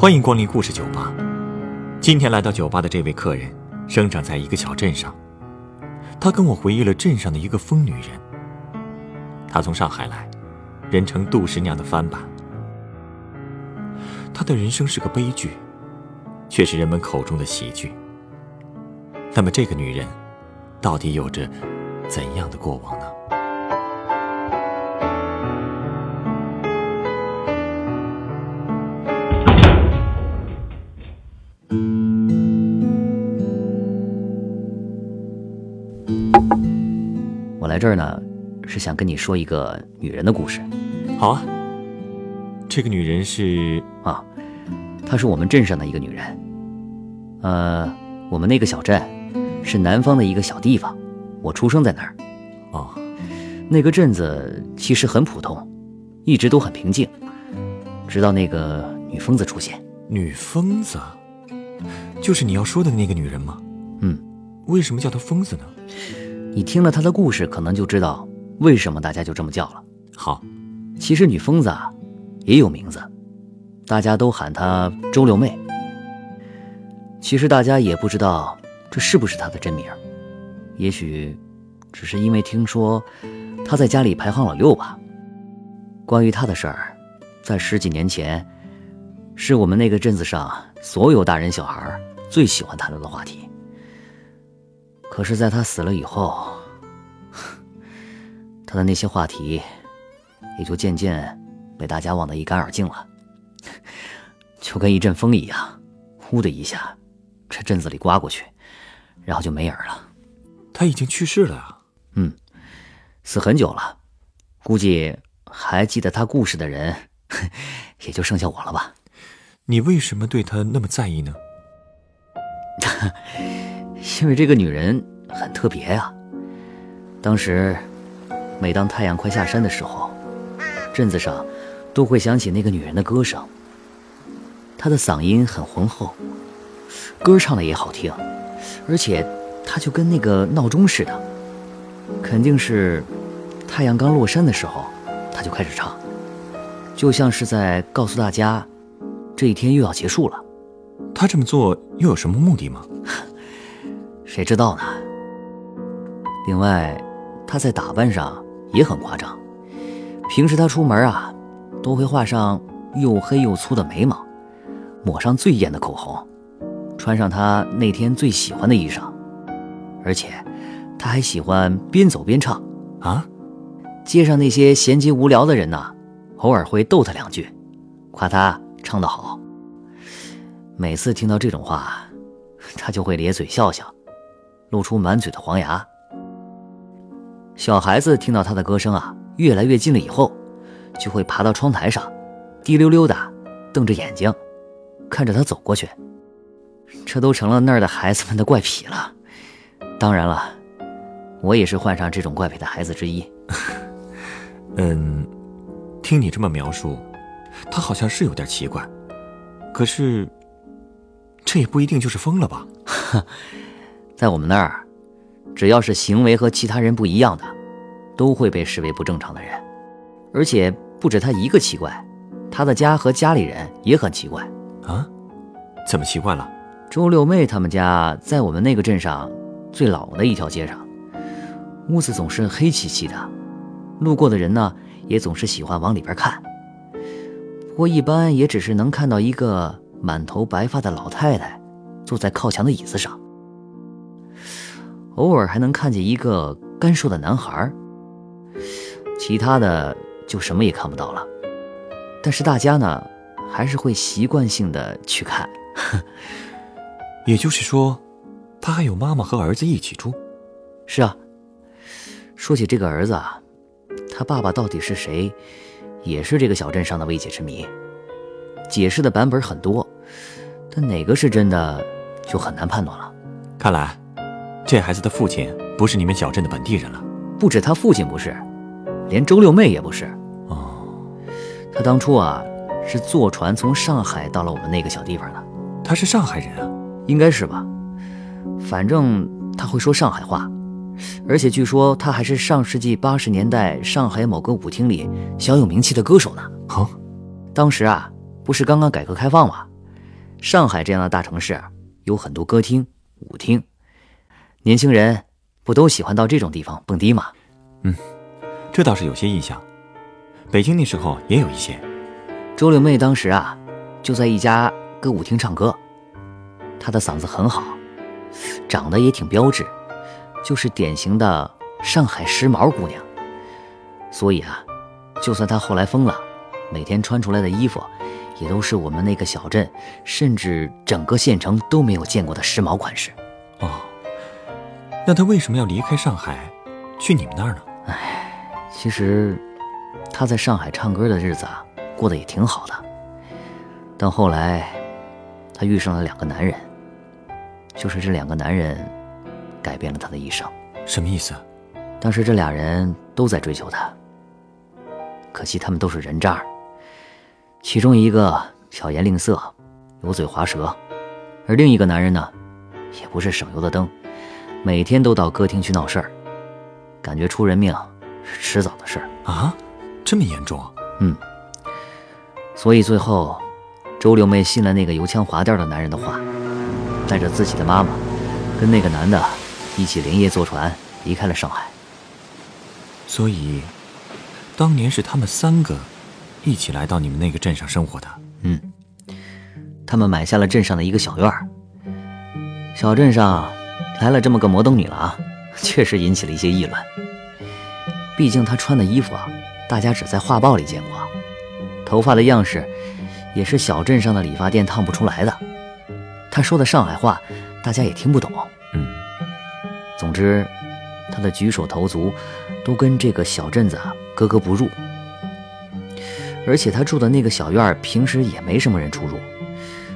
欢迎光临故事酒吧。今天来到酒吧的这位客人，生长在一个小镇上。他跟我回忆了镇上的一个疯女人。她从上海来，人称杜十娘的翻版。她的人生是个悲剧，却是人们口中的喜剧。那么，这个女人到底有着怎样的过往呢？我来这儿呢，是想跟你说一个女人的故事。好啊，这个女人是啊，她是我们镇上的一个女人。呃，我们那个小镇是南方的一个小地方，我出生在那儿。哦，那个镇子其实很普通，一直都很平静，直到那个女疯子出现。女疯子，就是你要说的那个女人吗？嗯，为什么叫她疯子呢？你听了她的故事，可能就知道为什么大家就这么叫了。好，其实女疯子啊也有名字，大家都喊她周六妹。其实大家也不知道这是不是她的真名，也许只是因为听说她在家里排行老六吧。关于她的事儿，在十几年前，是我们那个镇子上所有大人小孩最喜欢谈论的话题。可是，在他死了以后，他的那些话题也就渐渐被大家忘得一干二净了，就跟一阵风一样，呼的一下，这镇子里刮过去，然后就没影了。他已经去世了啊？嗯，死很久了，估计还记得他故事的人，也就剩下我了吧。你为什么对他那么在意呢？因为这个女人很特别呀。当时，每当太阳快下山的时候，镇子上都会响起那个女人的歌声。她的嗓音很浑厚，歌唱的也好听，而且她就跟那个闹钟似的，肯定是太阳刚落山的时候，她就开始唱，就像是在告诉大家，这一天又要结束了。她这么做又有什么目的吗？谁知道呢？另外，他在打扮上也很夸张。平时他出门啊，都会画上又黑又粗的眉毛，抹上最艳的口红，穿上他那天最喜欢的衣裳，而且他还喜欢边走边唱啊。街上那些闲极无聊的人呢，偶尔会逗他两句，夸他唱得好。每次听到这种话，他就会咧嘴笑笑。露出满嘴的黄牙。小孩子听到他的歌声啊，越来越近了以后，就会爬到窗台上，滴溜溜的瞪着眼睛，看着他走过去。这都成了那儿的孩子们的怪癖了。当然了，我也是患上这种怪癖的孩子之一。嗯，听你这么描述，他好像是有点奇怪。可是，这也不一定就是疯了吧？在我们那儿，只要是行为和其他人不一样的，都会被视为不正常的人。而且不止他一个奇怪，他的家和家里人也很奇怪。啊？怎么奇怪了？周六妹他们家在我们那个镇上最老的一条街上，屋子总是黑漆漆的，路过的人呢也总是喜欢往里边看。不过一般也只是能看到一个满头白发的老太太，坐在靠墙的椅子上。偶尔还能看见一个干瘦的男孩，其他的就什么也看不到了。但是大家呢，还是会习惯性的去看。也就是说，他还有妈妈和儿子一起住。是啊。说起这个儿子啊，他爸爸到底是谁，也是这个小镇上的未解之谜。解释的版本很多，但哪个是真的，就很难判断了。看来。这孩子的父亲不是你们小镇的本地人了，不止他父亲不是，连周六妹也不是。哦，他当初啊是坐船从上海到了我们那个小地方的。他是上海人啊？应该是吧，反正他会说上海话，而且据说他还是上世纪八十年代上海某个舞厅里小有名气的歌手呢。哦，当时啊不是刚刚改革开放吗？上海这样的大城市有很多歌厅、舞厅，年轻人不都喜欢到这种地方蹦迪吗？嗯，这倒是有些印象。北京那时候也有一些。周六妹当时啊，就在一家歌舞厅唱歌，她的嗓子很好，长得也挺标致，就是典型的上海时髦姑娘。所以啊，就算她后来疯了，每天穿出来的衣服，也都是我们那个小镇，甚至整个县城都没有见过的时髦款式。哦，那他为什么要离开上海，去你们那儿呢？唉，其实他在上海唱歌的日子啊。过得也挺好的，但后来，他遇上了两个男人，就是这两个男人，改变了他的一生。什么意思？当时这俩人都在追求他，可惜他们都是人渣。其中一个巧言令色，油嘴滑舌，而另一个男人呢，也不是省油的灯，每天都到歌厅去闹事儿，感觉出人命是迟早的事儿啊！这么严重？嗯。所以最后，周六妹信了那个油腔滑调的男人的话，带着自己的妈妈，跟那个男的一起连夜坐船离开了上海。所以，当年是他们三个一起来到你们那个镇上生活的。嗯，他们买下了镇上的一个小院儿。小镇上来了这么个摩登女郎，确实引起了一些议论。毕竟她穿的衣服啊，大家只在画报里见过。头发的样式，也是小镇上的理发店烫不出来的。她说的上海话，大家也听不懂。嗯，总之，她的举手投足，都跟这个小镇子格格不入。而且她住的那个小院，平时也没什么人出入，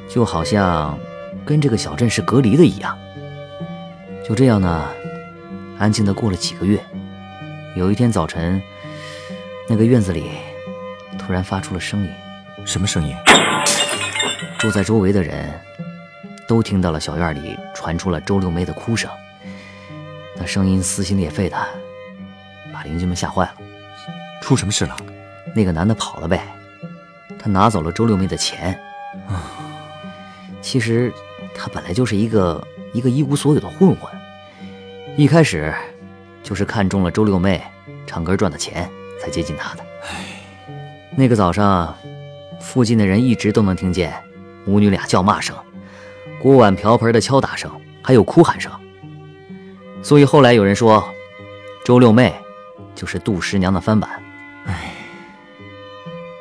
就好像跟这个小镇是隔离的一样。就这样呢，安静的过了几个月。有一天早晨，那个院子里。突然发出了声音，什么声音？住在周围的人都听到了，小院里传出了周六梅的哭声。那声音撕心裂肺的，把邻居们吓坏了。出什么事了？那个男的跑了呗，他拿走了周六妹的钱。啊，其实他本来就是一个一个一无所有的混混，一开始就是看中了周六妹唱歌赚的钱才接近她的。唉。那个早上，附近的人一直都能听见母女俩叫骂声、锅碗瓢盆的敲打声，还有哭喊声。所以后来有人说，周六妹就是杜十娘的翻版。唉，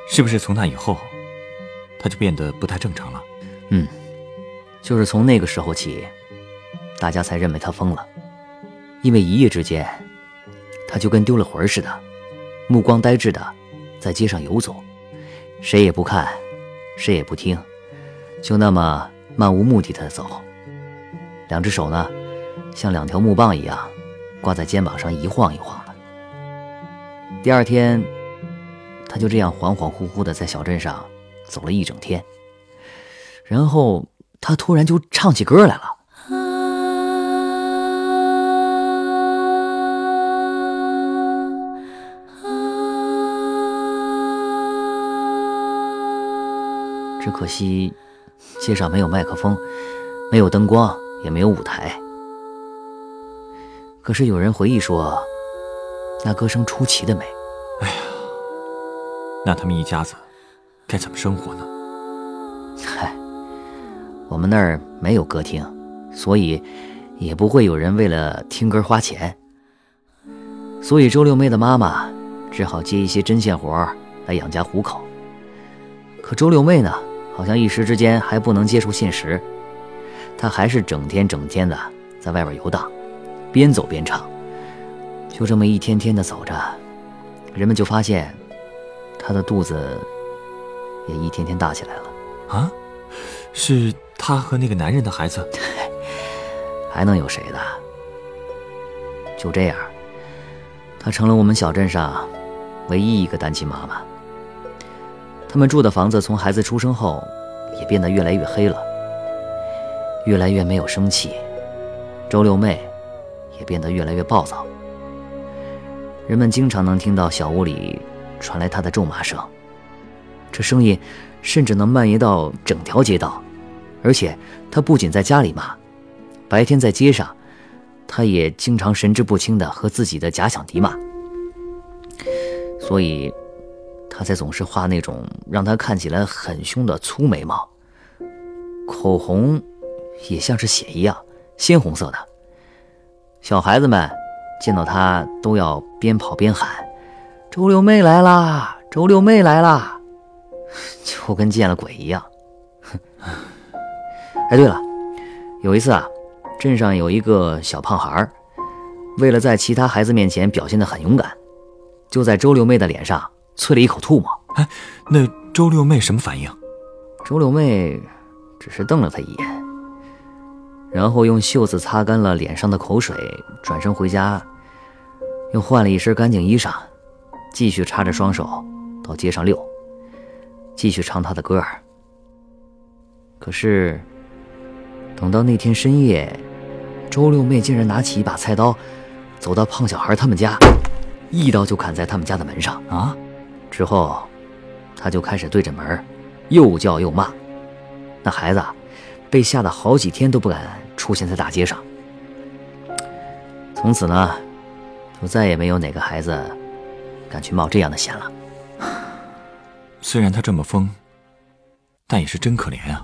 是不是从那以后，她就变得不太正常了？嗯，就是从那个时候起，大家才认为他疯了，因为一夜之间，他就跟丢了魂似的，目光呆滞的。在街上游走，谁也不看，谁也不听，就那么漫无目的的走。两只手呢，像两条木棒一样，挂在肩膀上一晃一晃的。第二天，他就这样恍恍惚惚的在小镇上走了一整天，然后他突然就唱起歌来了。只可惜，街上没有麦克风，没有灯光，也没有舞台。可是有人回忆说，那歌声出奇的美。哎呀，那他们一家子该怎么生活呢？嗨，我们那儿没有歌厅，所以也不会有人为了听歌花钱。所以周六妹的妈妈只好接一些针线活来养家糊口。可周六妹呢？好像一时之间还不能接受现实，他还是整天整天的在外边游荡，边走边唱，就这么一天天的走着，人们就发现他的肚子也一天天大起来了。啊，是他和那个男人的孩子？还能有谁的？就这样，他成了我们小镇上唯一一个单亲妈妈。他们住的房子从孩子出生后，也变得越来越黑了，越来越没有生气。周六妹也变得越来越暴躁。人们经常能听到小屋里传来她的咒骂声，这声音甚至能蔓延到整条街道，而且她不仅在家里骂，白天在街上，她也经常神志不清的和自己的假想敌骂。所以，他才总是画那种让他看起来很凶的粗眉毛，口红也像是血一样鲜红色的。小孩子们见到他都要边跑边喊：“周六妹来啦！周六妹来啦！” 就跟见了鬼一样。哼 哎，对了，有一次啊，镇上有一个小胖孩儿，为了在其他孩子面前表现得很勇敢，就在周六妹的脸上啐了一口唾沫。哎，那周六妹什么反应？周六妹只是瞪了他一眼，然后用袖子擦干了脸上的口水，转身回家，又换了一身干净衣裳，继续插着双手到街上溜，继续唱他的歌儿。可是。等到那天深夜，周六妹竟然拿起一把菜刀，走到胖小孩他们家，一刀就砍在他们家的门上啊！之后，他就开始对着门又叫又骂，那孩子被吓得好几天都不敢出现在大街上。从此呢，就再也没有哪个孩子敢去冒这样的险了。虽然他这么疯，但也是真可怜啊。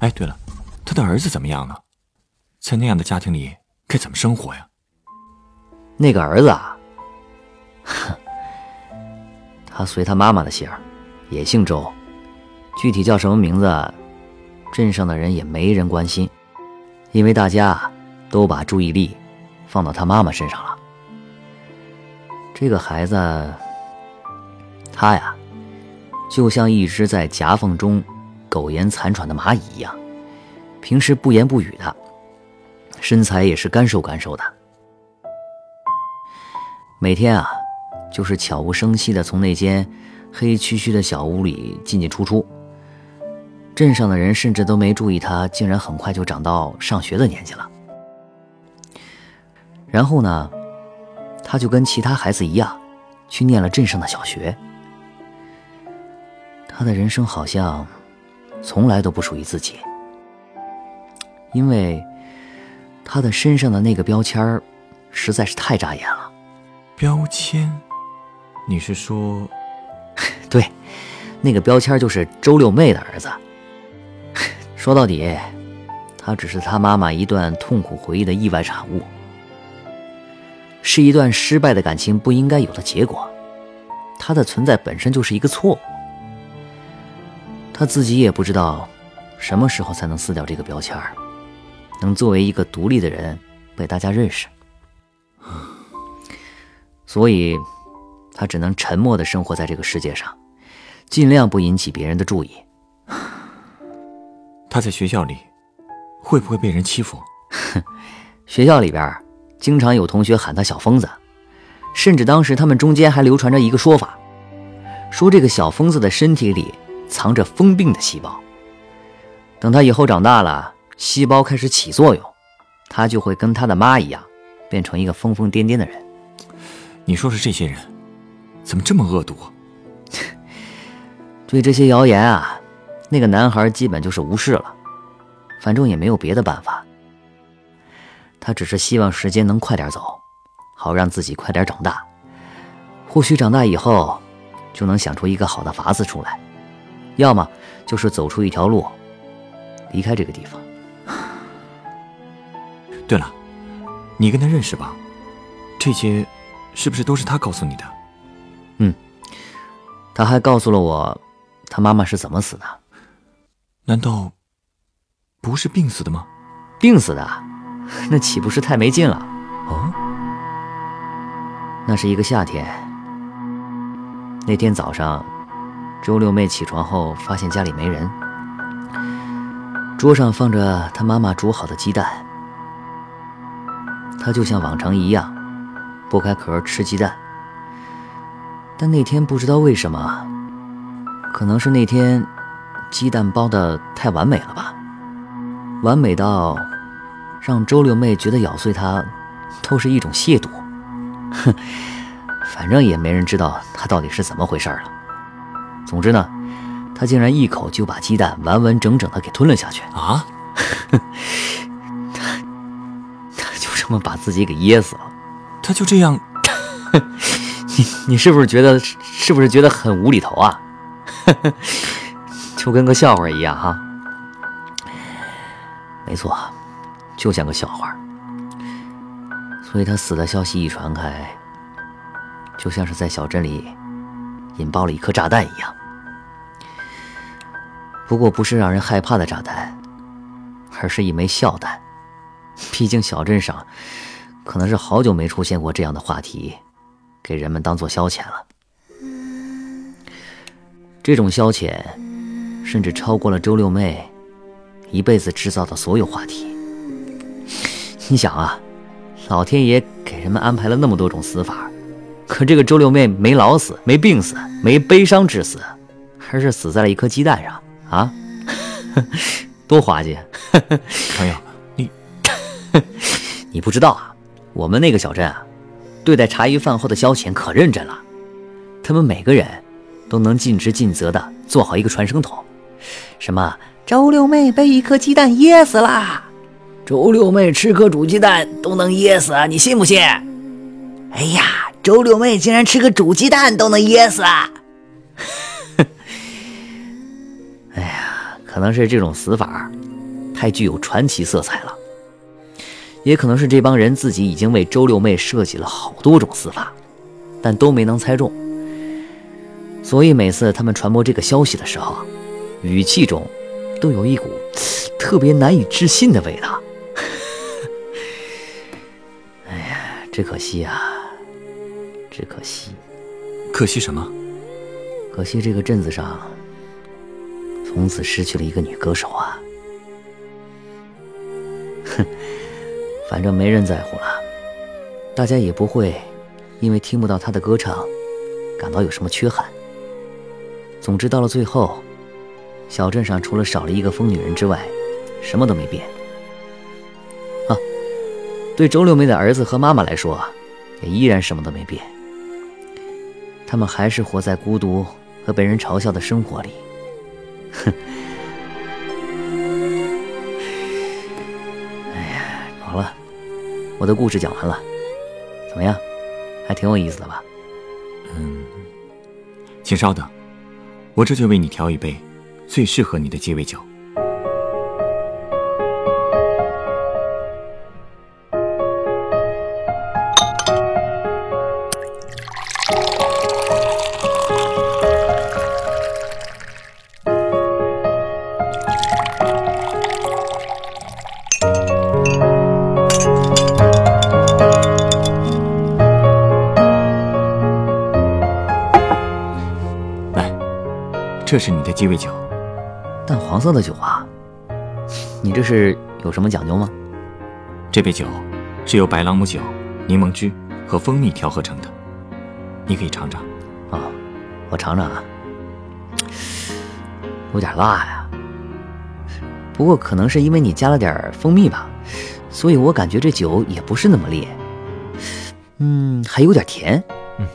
哎，对了，他的儿子怎么样呢？在那样的家庭里该怎么生活呀？那个儿子啊，哼，他随他妈妈的姓，也姓周，具体叫什么名字，镇上的人也没人关心，因为大家都把注意力放到他妈妈身上了。这个孩子，他呀，就像一只在夹缝中。苟延残喘的蚂蚁一样，平时不言不语的，身材也是干瘦干瘦的。每天啊，就是悄无声息的从那间黑黢黢的小屋里进进出出。镇上的人甚至都没注意他，竟然很快就长到上学的年纪了。然后呢，他就跟其他孩子一样，去念了镇上的小学。他的人生好像……从来都不属于自己，因为他的身上的那个标签实在是太扎眼了。标签？你是说？对，那个标签就是周六妹的儿子。说到底，他只是他妈妈一段痛苦回忆的意外产物，是一段失败的感情不应该有的结果。他的存在本身就是一个错误。他自己也不知道，什么时候才能撕掉这个标签，能作为一个独立的人被大家认识。所以，他只能沉默的生活在这个世界上，尽量不引起别人的注意。他在学校里会不会被人欺负？学校里边经常有同学喊他小疯子，甚至当时他们中间还流传着一个说法，说这个小疯子的身体里。藏着疯病的细胞，等他以后长大了，细胞开始起作用，他就会跟他的妈一样，变成一个疯疯癫癫的人。你说是这些人，怎么这么恶毒？对这些谣言啊，那个男孩基本就是无视了，反正也没有别的办法。他只是希望时间能快点走，好让自己快点长大，或许长大以后，就能想出一个好的法子出来。要么就是走出一条路，离开这个地方。对了，你跟他认识吧？这些是不是都是他告诉你的？嗯，他还告诉了我，他妈妈是怎么死的。难道不是病死的吗？病死的，那岂不是太没劲了？哦，那是一个夏天，那天早上。周六妹起床后，发现家里没人，桌上放着她妈妈煮好的鸡蛋。她就像往常一样，剥开壳吃鸡蛋。但那天不知道为什么，可能是那天鸡蛋包的太完美了吧，完美到让周六妹觉得咬碎它都是一种亵渎。哼，反正也没人知道他到底是怎么回事了。总之呢，他竟然一口就把鸡蛋完完整整的给吞了下去啊！他他就这么把自己给噎死了。他就这样，你是不是觉得是不是觉得很无厘头啊？就跟个笑话一样哈。没错，就像个笑话。所以他死的消息一传开，就像是在小镇里引爆了一颗炸弹一样。不过不是让人害怕的炸弹，而是一枚笑弹。毕竟小镇上可能是好久没出现过这样的话题，给人们当做消遣了。这种消遣，甚至超过了周六妹一辈子制造的所有话题。你想啊，老天爷给人们安排了那么多种死法，可这个周六妹没老死，没病死，没悲伤致死，而是死在了一颗鸡蛋上。啊，多滑稽！朋友，你你不知道啊，我们那个小镇啊，对待茶余饭后的消遣可认真了。他们每个人都能尽职尽责的做好一个传声筒。什么周六妹被一颗鸡蛋噎死啦？周六妹吃颗煮鸡蛋都能噎死，你信不信？哎呀，周六妹竟然吃个煮鸡蛋都能噎死啊！哎呀！可能是这种死法太具有传奇色彩了，也可能是这帮人自己已经为周六妹设计了好多种死法，但都没能猜中。所以每次他们传播这个消息的时候，语气中都有一股特别难以置信的味道。哎呀，只可惜啊，只可惜。可惜什么？可惜这个镇子上。从此失去了一个女歌手啊！反正没人在乎了，大家也不会因为听不到她的歌唱感到有什么缺憾。总之，到了最后，小镇上除了少了一个疯女人之外，什么都没变。啊，对周六梅的儿子和妈妈来说，也依然什么都没变。他们还是活在孤独和被人嘲笑的生活里。我的故事讲完了，怎么样？还挺有意思的吧？嗯，请稍等，我这就为你调一杯最适合你的鸡尾酒。的鸡尾酒，淡黄色的酒啊！你这是有什么讲究吗？这杯酒是由白朗姆酒、柠檬汁和蜂蜜调合成的，你可以尝尝。啊，我尝尝啊，有点辣呀。不过可能是因为你加了点蜂蜜吧，所以我感觉这酒也不是那么烈。嗯，还有点甜。嗯，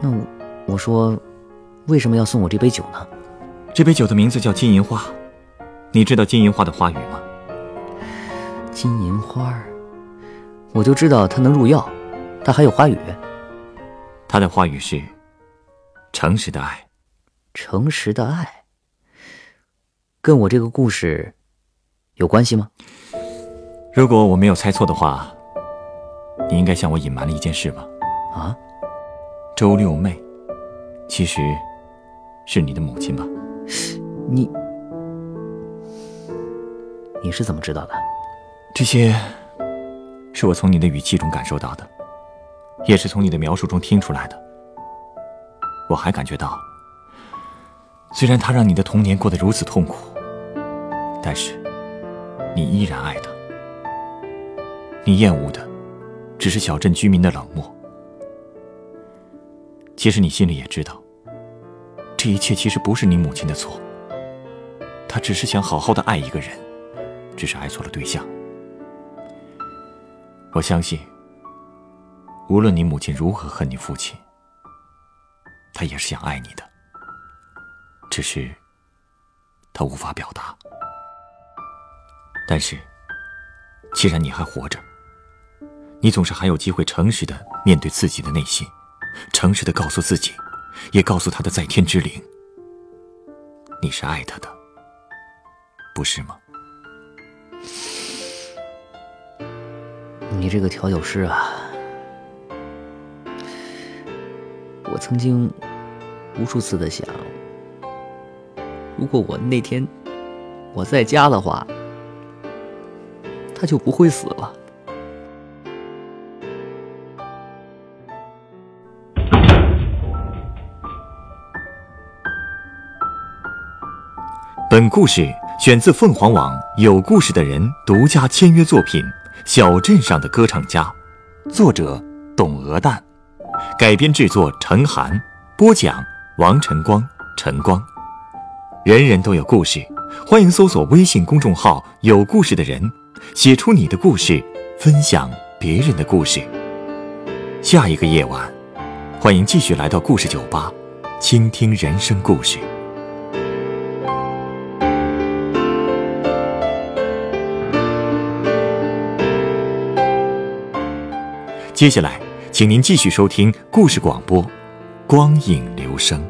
那我我说。为什么要送我这杯酒呢？这杯酒的名字叫金银花，你知道金银花的花语吗？金银花，我就知道它能入药，它还有花语。它的花语是诚实的爱。诚实的爱，跟我这个故事有关系吗？如果我没有猜错的话，你应该向我隐瞒了一件事吧？啊，周六妹，其实。是你的母亲吧？你，你是怎么知道的？这些是我从你的语气中感受到的，也是从你的描述中听出来的。我还感觉到，虽然他让你的童年过得如此痛苦，但是你依然爱他。你厌恶的只是小镇居民的冷漠。其实你心里也知道。这一切其实不是你母亲的错，她只是想好好的爱一个人，只是爱错了对象。我相信，无论你母亲如何恨你父亲，她也是想爱你的，只是他无法表达。但是，既然你还活着，你总是还有机会诚实的面对自己的内心，诚实的告诉自己，也告诉他的在天之灵，你是爱他的，不是吗？你这个调酒师啊，我曾经无数次的想，如果我那天我在家的话，他就不会死了。故事选自凤凰网有故事的人独家签约作品。小镇上的歌唱家，作者董鹅蛋，改编制作陈寒，播讲王晨光、晨光。人人都有故事，欢迎搜索微信公众号“有故事的人”，写出你的故事，分享别人的故事。下一个夜晚，欢迎继续来到故事酒吧，倾听人生故事。接下来，请您继续收听故事广播，《光影留声》。